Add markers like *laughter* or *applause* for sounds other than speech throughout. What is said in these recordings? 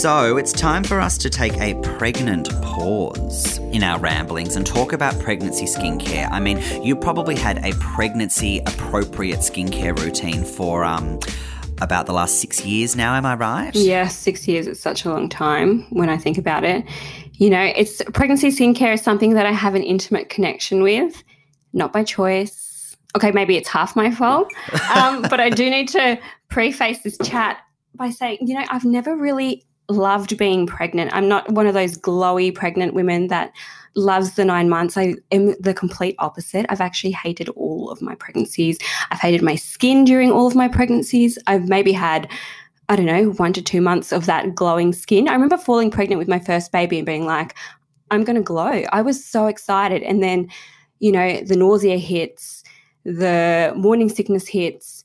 So it's time for us to take a pregnant pause in our ramblings and talk about pregnancy skincare. I mean, you probably had a pregnancy appropriate skincare routine for um, about the last six years now, am I right? Yeah, six years is such a long time when I think about it. You know, it's pregnancy skincare is something that I have an intimate connection with, not by choice. Okay, maybe it's half my fault, *laughs* um, but I do need to preface this chat by saying, you know, I've never really loved being pregnant. I'm not one of those glowy pregnant women that loves the nine months. I am the complete opposite. I've actually hated all of my pregnancies. I've hated my skin during all of my pregnancies. I've maybe had, I don't know, one to two months of that glowing skin. I remember falling pregnant with my first baby and being like, I'm going to glow. I was so excited. And then, you know, the nausea hits, the morning sickness hits,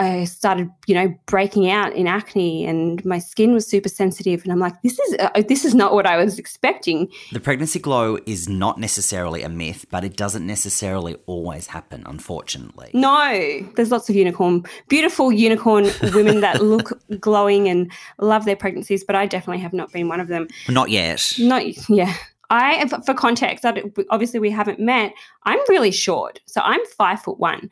I started, you know, breaking out in acne, and my skin was super sensitive. And I'm like, this is uh, this is not what I was expecting. The pregnancy glow is not necessarily a myth, but it doesn't necessarily always happen, unfortunately. No, there's lots of unicorn, beautiful unicorn *laughs* women that look glowing and love their pregnancies, but I definitely have not been one of them. Not yet. Not yeah. I, for context, obviously we haven't met. I'm really short, so I'm five foot one.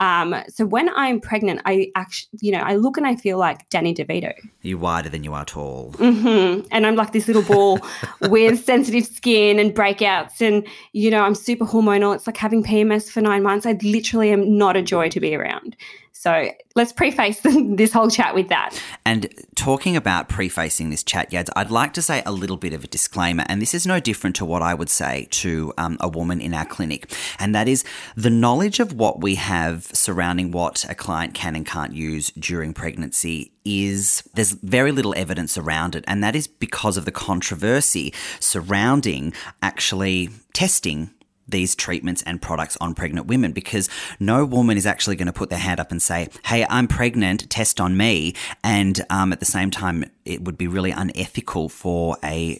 Um, so when I'm pregnant, I actually, you know, I look and I feel like Danny DeVito. You're wider than you are tall. Mm-hmm. And I'm like this little ball *laughs* with sensitive skin and breakouts. And, you know, I'm super hormonal. It's like having PMS for nine months. I literally am not a joy to be around. So let's preface *laughs* this whole chat with that. And talking about prefacing this chat, Yads, I'd like to say a little bit of a disclaimer, and this is no different to what I would say to um, a woman in our clinic, and that is the knowledge of what we have surrounding what a client can and can't use during pregnancy is there's very little evidence around it, and that is because of the controversy surrounding actually testing these treatments and products on pregnant women because no woman is actually going to put their hand up and say, Hey, I'm pregnant, test on me. And um, at the same time, it would be really unethical for a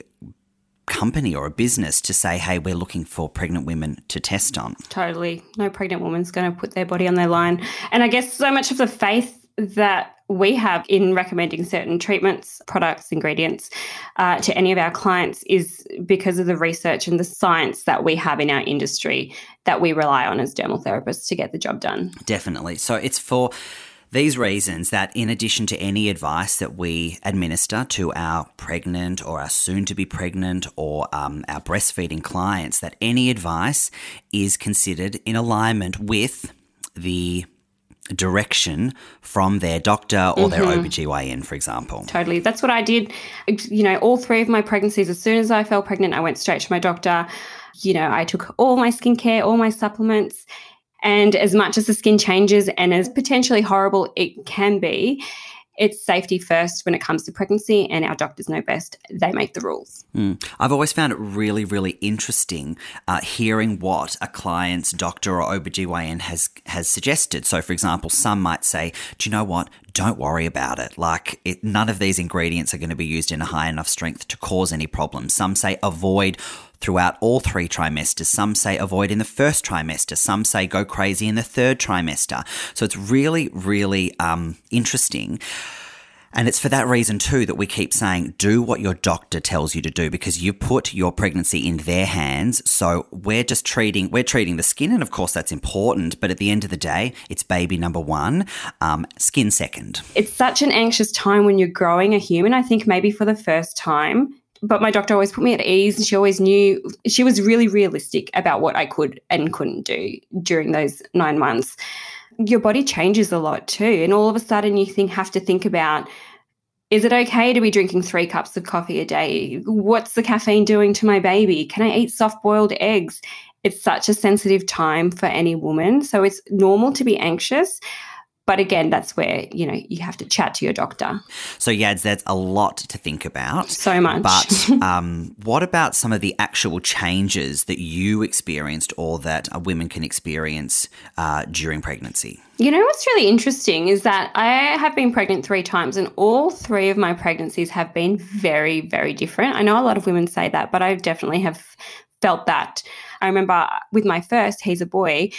company or a business to say, hey, we're looking for pregnant women to test on. Totally. No pregnant woman's going to put their body on their line. And I guess so much of the faith that we have in recommending certain treatments, products, ingredients uh, to any of our clients is because of the research and the science that we have in our industry that we rely on as dermal therapists to get the job done. Definitely. So it's for these reasons that, in addition to any advice that we administer to our pregnant or our soon to be pregnant or um, our breastfeeding clients, that any advice is considered in alignment with the direction from their doctor or mm-hmm. their OBGYN, for example. Totally. That's what I did. You know, all three of my pregnancies, as soon as I fell pregnant, I went straight to my doctor. You know, I took all my skincare, all my supplements. And as much as the skin changes and as potentially horrible it can be, it's safety first when it comes to pregnancy, and our doctors know best. They make the rules. Mm. I've always found it really, really interesting uh, hearing what a client's doctor or OBGYN has has suggested. So, for example, some might say, "Do you know what? Don't worry about it. Like, it, none of these ingredients are going to be used in a high enough strength to cause any problems." Some say, "Avoid." throughout all three trimesters. Some say avoid in the first trimester. Some say go crazy in the third trimester. So it's really, really um, interesting. And it's for that reason too that we keep saying do what your doctor tells you to do because you put your pregnancy in their hands. So we're just treating we're treating the skin, and of course that's important. But at the end of the day, it's baby number one, um, skin second. It's such an anxious time when you're growing a human. I think maybe for the first time but my doctor always put me at ease and she always knew she was really realistic about what I could and couldn't do during those nine months. Your body changes a lot too. And all of a sudden you think have to think about is it okay to be drinking three cups of coffee a day? What's the caffeine doing to my baby? Can I eat soft boiled eggs? It's such a sensitive time for any woman. So it's normal to be anxious. But again, that's where, you know, you have to chat to your doctor. So, Yads, that's a lot to think about. So much. But *laughs* um, what about some of the actual changes that you experienced or that women can experience uh, during pregnancy? You know what's really interesting is that I have been pregnant three times, and all three of my pregnancies have been very, very different. I know a lot of women say that, but I definitely have felt that. I remember with my first, he's a boy.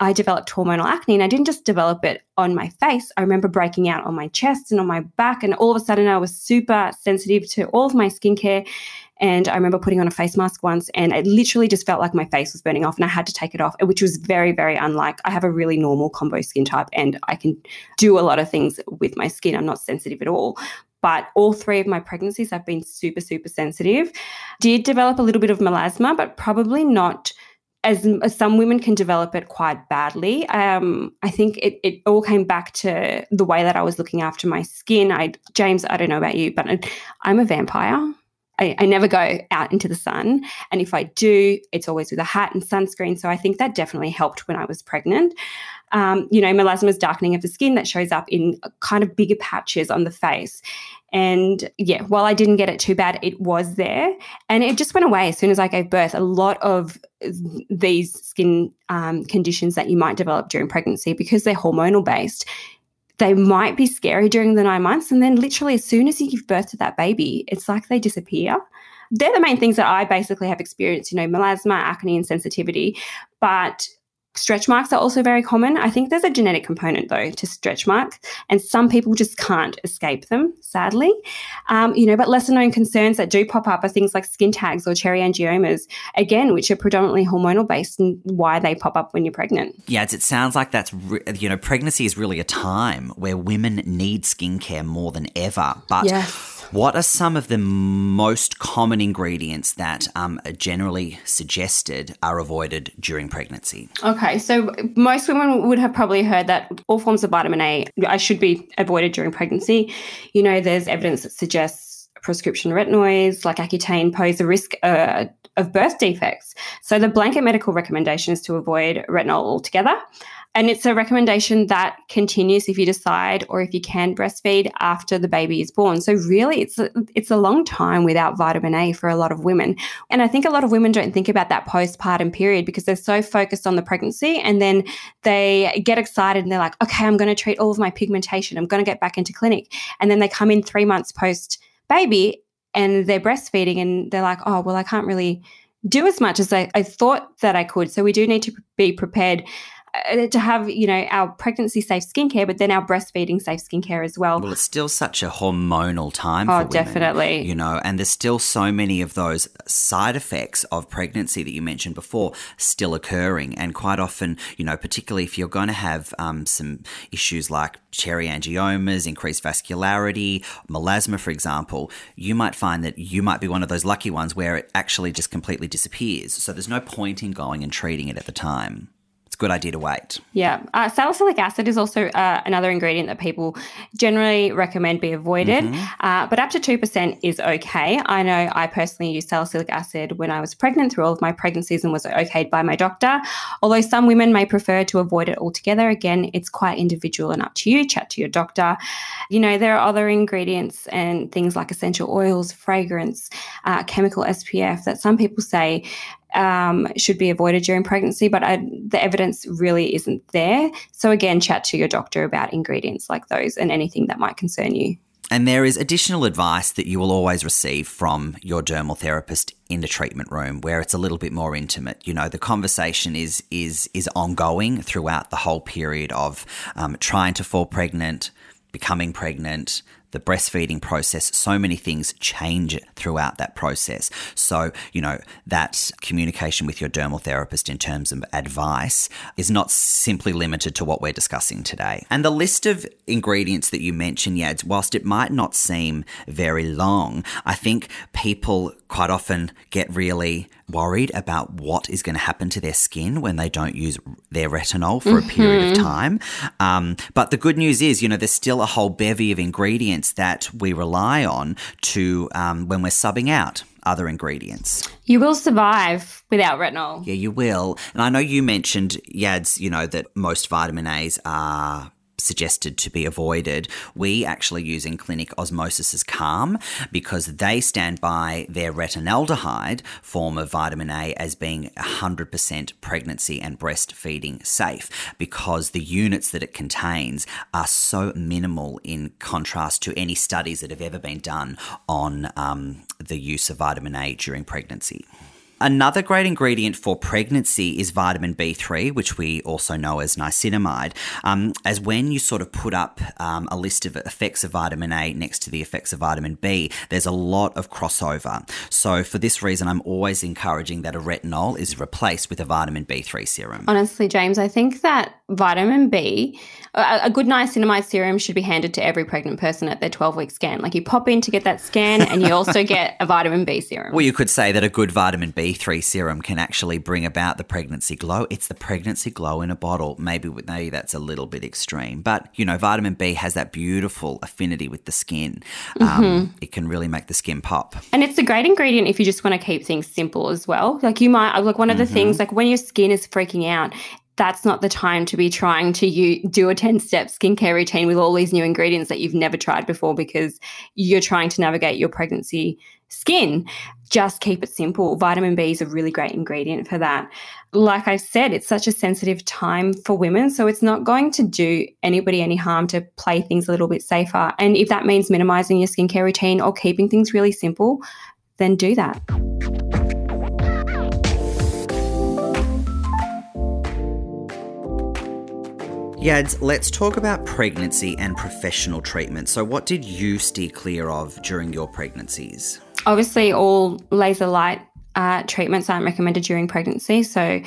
I developed hormonal acne and I didn't just develop it on my face. I remember breaking out on my chest and on my back. And all of a sudden, I was super sensitive to all of my skincare. And I remember putting on a face mask once and it literally just felt like my face was burning off and I had to take it off, which was very, very unlike. I have a really normal combo skin type and I can do a lot of things with my skin. I'm not sensitive at all. But all three of my pregnancies I've been super, super sensitive. Did develop a little bit of melasma, but probably not as, as, some women can develop it quite badly. Um, I think it, it all came back to the way that I was looking after my skin. I, James, I don't know about you, but I'm a vampire. I, I, never go out into the sun. And if I do, it's always with a hat and sunscreen. So I think that definitely helped when I was pregnant. Um, you know, melasma is darkening of the skin that shows up in kind of bigger patches on the face. And yeah, while I didn't get it too bad, it was there. And it just went away as soon as I gave birth. A lot of these skin um, conditions that you might develop during pregnancy, because they're hormonal based, they might be scary during the nine months. And then, literally, as soon as you give birth to that baby, it's like they disappear. They're the main things that I basically have experienced, you know, melasma, acne, and sensitivity. But Stretch marks are also very common. I think there's a genetic component though to stretch marks, and some people just can't escape them, sadly. Um, you know, but lesser known concerns that do pop up are things like skin tags or cherry angiomas, again, which are predominantly hormonal based and why they pop up when you're pregnant. Yeah, it sounds like that's, re- you know, pregnancy is really a time where women need skincare more than ever. But yes what are some of the most common ingredients that um, are generally suggested are avoided during pregnancy? Okay, so most women would have probably heard that all forms of vitamin A should be avoided during pregnancy. You know, there's evidence that suggests prescription retinoids like Accutane pose a risk uh, of birth defects. So the blanket medical recommendation is to avoid retinol altogether. And it's a recommendation that continues if you decide or if you can breastfeed after the baby is born. So really it's a, it's a long time without vitamin A for a lot of women. And I think a lot of women don't think about that postpartum period because they're so focused on the pregnancy and then they get excited and they're like, "Okay, I'm going to treat all of my pigmentation. I'm going to get back into clinic." And then they come in 3 months post baby and they're breastfeeding and they're like, "Oh, well I can't really do as much as I, I thought that I could." So we do need to be prepared to have you know our pregnancy safe skincare, but then our breastfeeding safe skincare as well. Well, it's still such a hormonal time. Oh, women, definitely. You know, and there's still so many of those side effects of pregnancy that you mentioned before still occurring, and quite often, you know, particularly if you're going to have um, some issues like cherry angiomas, increased vascularity, melasma, for example, you might find that you might be one of those lucky ones where it actually just completely disappears. So there's no point in going and treating it at the time good idea to wait. Yeah. Uh, salicylic acid is also uh, another ingredient that people generally recommend be avoided, mm-hmm. uh, but up to 2% is okay. I know I personally used salicylic acid when I was pregnant through all of my pregnancies and was okayed by my doctor. Although some women may prefer to avoid it altogether. Again, it's quite individual and up to you. Chat to your doctor. You know, there are other ingredients and things like essential oils, fragrance, uh, chemical SPF that some people say um, should be avoided during pregnancy, but I, the evidence really isn't there. So, again, chat to your doctor about ingredients like those and anything that might concern you. And there is additional advice that you will always receive from your dermal therapist in the treatment room where it's a little bit more intimate. You know, the conversation is is is ongoing throughout the whole period of um, trying to fall pregnant, becoming pregnant, the breastfeeding process, so many things change throughout that process. So, you know, that communication with your dermal therapist in terms of advice is not simply limited to what we're discussing today. And the list of ingredients that you mentioned, Yads, whilst it might not seem very long, I think people quite often get really worried about what is going to happen to their skin when they don't use their retinol for mm-hmm. a period of mm-hmm. time. Um, but the good news is, you know, there's still a whole bevy of ingredients that we rely on to um, when we're subbing out other ingredients. You will survive without retinol. Yeah, you will. And I know you mentioned, Yads, you know, that most vitamin A's are suggested to be avoided, we actually use in clinic Osmosis Calm because they stand by their retinaldehyde form of vitamin A as being 100% pregnancy and breastfeeding safe because the units that it contains are so minimal in contrast to any studies that have ever been done on um, the use of vitamin A during pregnancy. Another great ingredient for pregnancy is vitamin B3, which we also know as niacinamide. Um, as when you sort of put up um, a list of effects of vitamin A next to the effects of vitamin B, there's a lot of crossover. So for this reason, I'm always encouraging that a retinol is replaced with a vitamin B3 serum. Honestly, James, I think that vitamin B, a, a good niacinamide serum should be handed to every pregnant person at their 12 week scan. Like you pop in to get that scan and you also *laughs* get a vitamin B serum. Well, you could say that a good vitamin B3 serum can actually bring about the pregnancy glow. It's the pregnancy glow in a bottle. Maybe, maybe that's a little bit extreme, but you know, vitamin B has that beautiful affinity with the skin. Um, mm-hmm. It can really make the skin pop. And it's a great ingredient if you just want to keep things simple as well. Like you might, like one of the mm-hmm. things, like when your skin is freaking out, that's not the time to be trying to you, do a 10 step skincare routine with all these new ingredients that you've never tried before because you're trying to navigate your pregnancy skin. Just keep it simple. Vitamin B is a really great ingredient for that. Like I said, it's such a sensitive time for women. So it's not going to do anybody any harm to play things a little bit safer. And if that means minimizing your skincare routine or keeping things really simple, then do that. Yads, let's talk about pregnancy and professional treatment. So, what did you steer clear of during your pregnancies? Obviously, all laser light uh, treatments aren't recommended during pregnancy. So,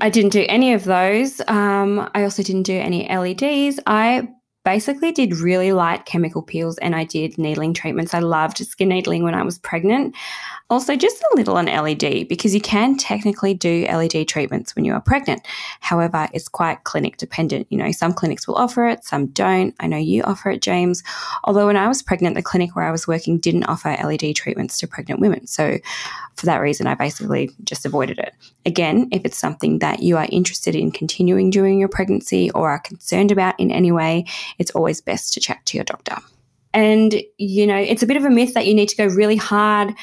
I didn't do any of those. Um, I also didn't do any LEDs. I basically did really light chemical peels and I did needling treatments. I loved skin needling when I was pregnant. Also, just a little on LED because you can technically do LED treatments when you are pregnant. However, it's quite clinic dependent. You know, some clinics will offer it, some don't. I know you offer it, James. Although when I was pregnant, the clinic where I was working didn't offer LED treatments to pregnant women. So for that reason, I basically just avoided it. Again, if it's something that you are interested in continuing during your pregnancy or are concerned about in any way, it's always best to chat to your doctor. And, you know, it's a bit of a myth that you need to go really hard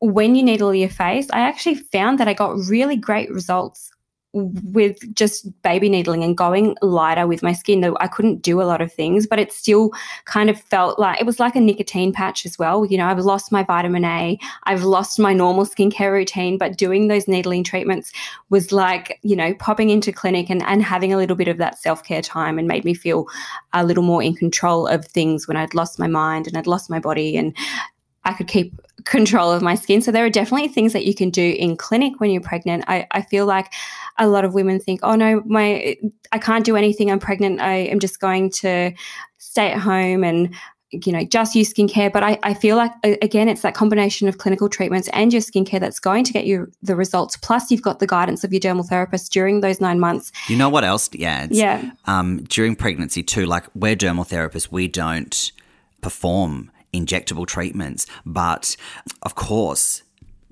when you needle your face. I actually found that I got really great results with just baby needling and going lighter with my skin though I couldn't do a lot of things but it still kind of felt like it was like a nicotine patch as well you know I've lost my vitamin A I've lost my normal skincare routine but doing those needling treatments was like you know popping into clinic and, and having a little bit of that self-care time and made me feel a little more in control of things when I'd lost my mind and I'd lost my body and I could keep control of my skin. So there are definitely things that you can do in clinic when you're pregnant. I, I feel like a lot of women think, oh no, my I can't do anything. I'm pregnant. I am just going to stay at home and you know just use skincare. But I, I feel like again, it's that combination of clinical treatments and your skincare that's going to get you the results. Plus, you've got the guidance of your dermal therapist during those nine months. You know what else? Yeah, yeah. Um, during pregnancy too, like we're dermal therapists, we don't perform injectable treatments. But of course,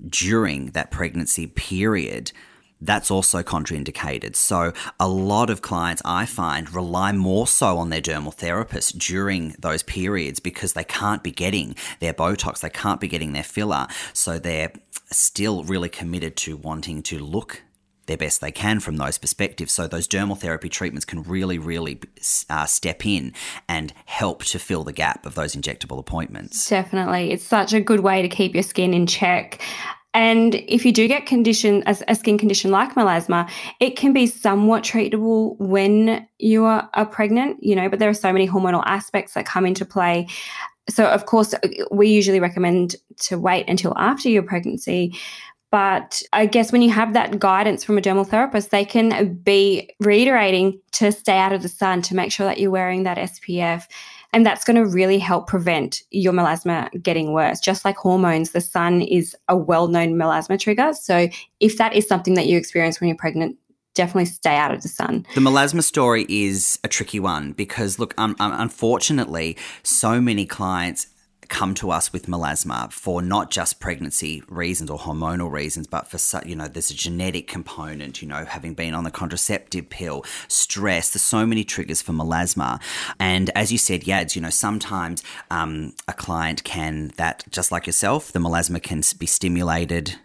during that pregnancy period, that's also contraindicated. So, a lot of clients I find rely more so on their dermal therapist during those periods because they can't be getting their Botox, they can't be getting their filler. So, they're still really committed to wanting to look their best they can from those perspectives. So those dermal therapy treatments can really, really uh, step in and help to fill the gap of those injectable appointments. Definitely, it's such a good way to keep your skin in check. And if you do get condition a, skin condition like melasma, it can be somewhat treatable when you are, are pregnant, you know, but there are so many hormonal aspects that come into play so of course we usually recommend to wait until after your pregnancy but I guess when you have that guidance from a dermal therapist, they can be reiterating to stay out of the sun, to make sure that you're wearing that SPF. And that's going to really help prevent your melasma getting worse. Just like hormones, the sun is a well known melasma trigger. So if that is something that you experience when you're pregnant, definitely stay out of the sun. The melasma story is a tricky one because, look, um, um, unfortunately, so many clients come to us with melasma for not just pregnancy reasons or hormonal reasons, but for you know there's a genetic component. You know, having been on the contraceptive pill, stress. There's so many triggers for melasma, and as you said, Yads, you know sometimes um, a client can that just like yourself, the melasma can be stimulated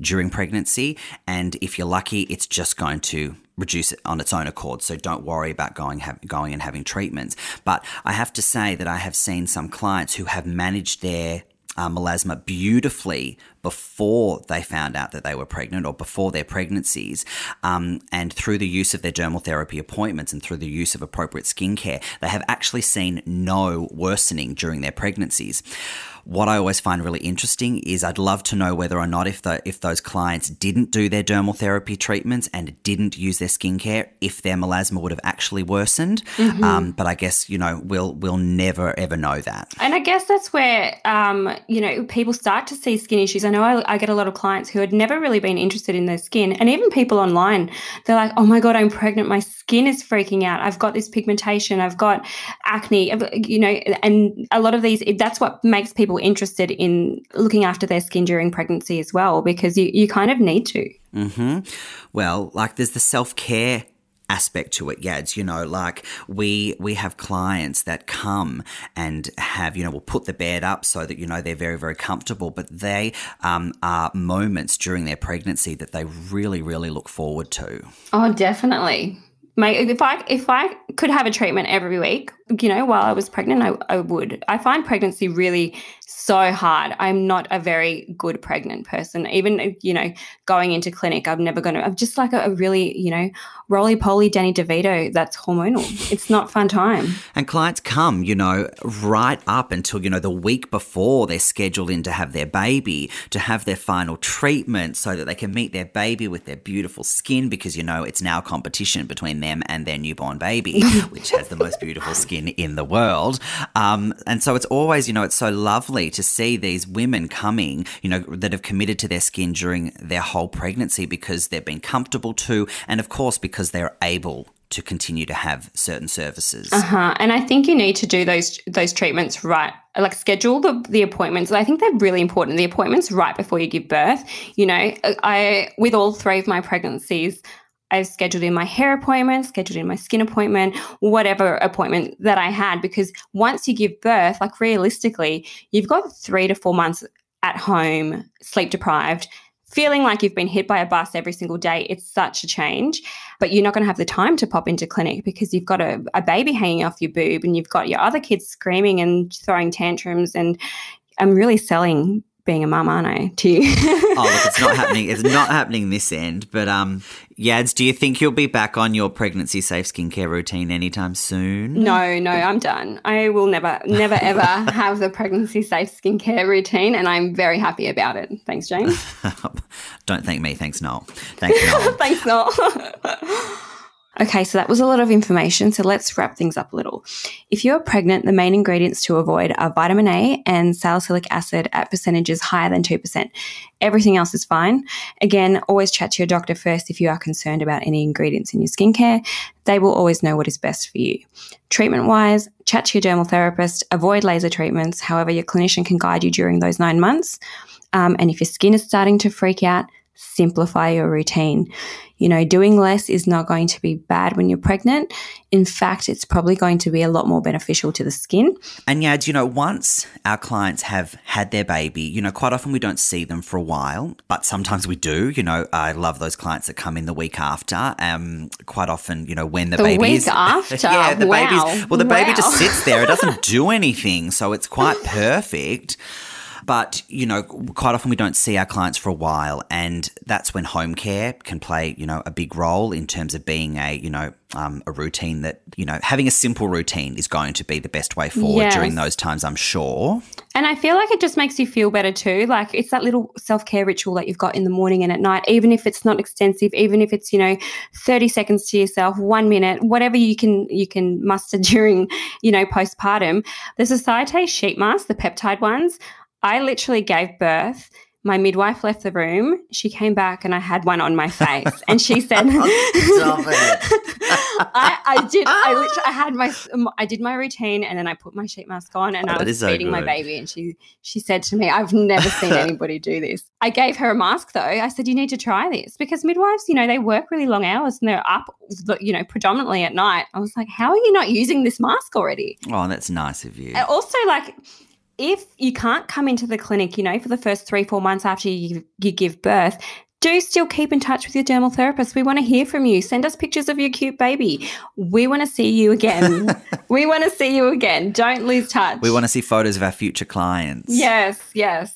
during pregnancy, and if you're lucky, it's just going to reduce it on its own accord. So don't worry about going going and having treatments. But I have to say that I have seen some clients who have managed their uh, melasma beautifully before they found out that they were pregnant or before their pregnancies. Um, and through the use of their dermal therapy appointments and through the use of appropriate skincare, they have actually seen no worsening during their pregnancies. What I always find really interesting is I'd love to know whether or not if the if those clients didn't do their dermal therapy treatments and didn't use their skincare, if their melasma would have actually worsened. Mm-hmm. Um, but I guess you know we'll we'll never ever know that. And I guess that's where um, you know people start to see skin issues. I know I, I get a lot of clients who had never really been interested in their skin, and even people online, they're like, "Oh my god, I'm pregnant. My skin is freaking out. I've got this pigmentation. I've got acne. You know." And a lot of these, that's what makes people interested in looking after their skin during pregnancy as well, because you, you kind of need to. Mm-hmm. Well, like there's the self care aspect to it yads you know like we we have clients that come and have you know we'll put the bed up so that you know they're very very comfortable but they um, are moments during their pregnancy that they really really look forward to oh definitely my if I if I could have a treatment every week, you know, while I was pregnant, I, I would. I find pregnancy really so hard. I'm not a very good pregnant person. Even, you know, going into clinic, I'm never going to, I'm just like a, a really, you know, roly poly Danny DeVito that's hormonal. It's not fun time. And clients come, you know, right up until, you know, the week before they're scheduled in to have their baby, to have their final treatment so that they can meet their baby with their beautiful skin because, you know, it's now competition between them and their newborn baby, *laughs* which has the most beautiful skin in the world. Um, and so it's always, you know, it's so lovely to see these women coming, you know, that have committed to their skin during their whole pregnancy because they've been comfortable to, and of course, because they're able to continue to have certain services. Uh-huh. And I think you need to do those those treatments right. Like schedule the, the appointments. I think they're really important. The appointments right before you give birth. You know, I with all three of my pregnancies, I've scheduled in my hair appointment, scheduled in my skin appointment, whatever appointment that I had, because once you give birth, like realistically, you've got three to four months at home, sleep deprived, feeling like you've been hit by a bus every single day. It's such a change, but you're not going to have the time to pop into clinic because you've got a, a baby hanging off your boob and you've got your other kids screaming and throwing tantrums. And I'm really selling being a mum, aren't I? To you. oh, look, it's not *laughs* happening. It's not happening this end. But um, Yads, do you think you'll be back on your pregnancy safe skincare routine anytime soon? No, no, I'm done. I will never, never, ever *laughs* have the pregnancy safe skincare routine, and I'm very happy about it. Thanks, James. *laughs* Don't thank me. Thanks, Noel. Thanks, Noel. Thanks, Noel. Okay, so that was a lot of information. So let's wrap things up a little. If you're pregnant, the main ingredients to avoid are vitamin A and salicylic acid at percentages higher than 2%. Everything else is fine. Again, always chat to your doctor first if you are concerned about any ingredients in your skincare. They will always know what is best for you. Treatment wise, chat to your dermal therapist, avoid laser treatments. However, your clinician can guide you during those nine months. Um, and if your skin is starting to freak out, simplify your routine. You know, doing less is not going to be bad when you're pregnant. In fact, it's probably going to be a lot more beneficial to the skin. And yeah, you know, once our clients have had their baby, you know, quite often we don't see them for a while, but sometimes we do. You know, I love those clients that come in the week after. Um, quite often, you know, when the, the baby week is *laughs* after, yeah, the wow. baby's well, the wow. baby just sits there; it doesn't do anything, so it's quite *laughs* perfect. But, you know, quite often we don't see our clients for a while. And that's when home care can play, you know, a big role in terms of being a, you know, um, a routine that, you know, having a simple routine is going to be the best way forward Yes. during those times, I'm sure. And I feel like it just makes you feel better too. Like it's that little self care ritual that you've got in the morning and at night, even if it's not extensive, even if it's, you know, 30 seconds to yourself, one minute, whatever you can you can muster *laughs* during, you know, postpartum. The Societe sheet mask, the peptide ones, I literally gave birth. My midwife left the room. She came back and I had one on my face. And she *laughs* said, Stop it. *laughs* I, I did. I literally, I had my, I did my routine, and then I put my sheet mask on, and Oh, I was so feeding my baby. And she, she said to me, "I've never seen *laughs* anybody do this." I gave her a mask though. I said, "You need to try this because midwives, you know, they work really long hours and they're up, you know, predominantly at night." I was like, "How are you not using this mask already?" Oh, that's nice of you. And also, like, if you can't come into the clinic, you know, for the first three, four months after you, you give birth, do still keep in touch with your dermal therapist. We want to hear from you. Send us pictures of your cute baby. We want to see you again. *laughs* we want to see you again. Don't lose touch. We want to see photos of our future clients. Yes, yes.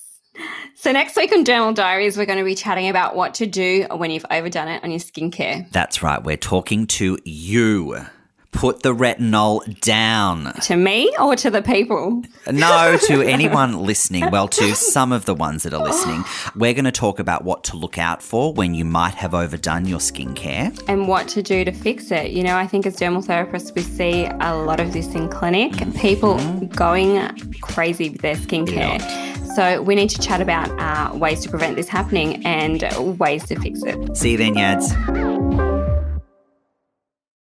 So, next week on Dermal Diaries, we're going to be chatting about what to do when you've overdone it on your skincare. That's right. We're talking to you. Put the retinol down. To me or to the people? No, to *laughs* anyone listening. Well, to some of the ones that are listening. *gasps* We're going to talk about what to look out for when you might have overdone your skincare. And what to do to fix it. You know, I think as dermal therapists, we see a lot of this in clinic. People going crazy with their skincare. So we need to chat about uh, ways to prevent this happening and ways to fix it. See you then, Yads.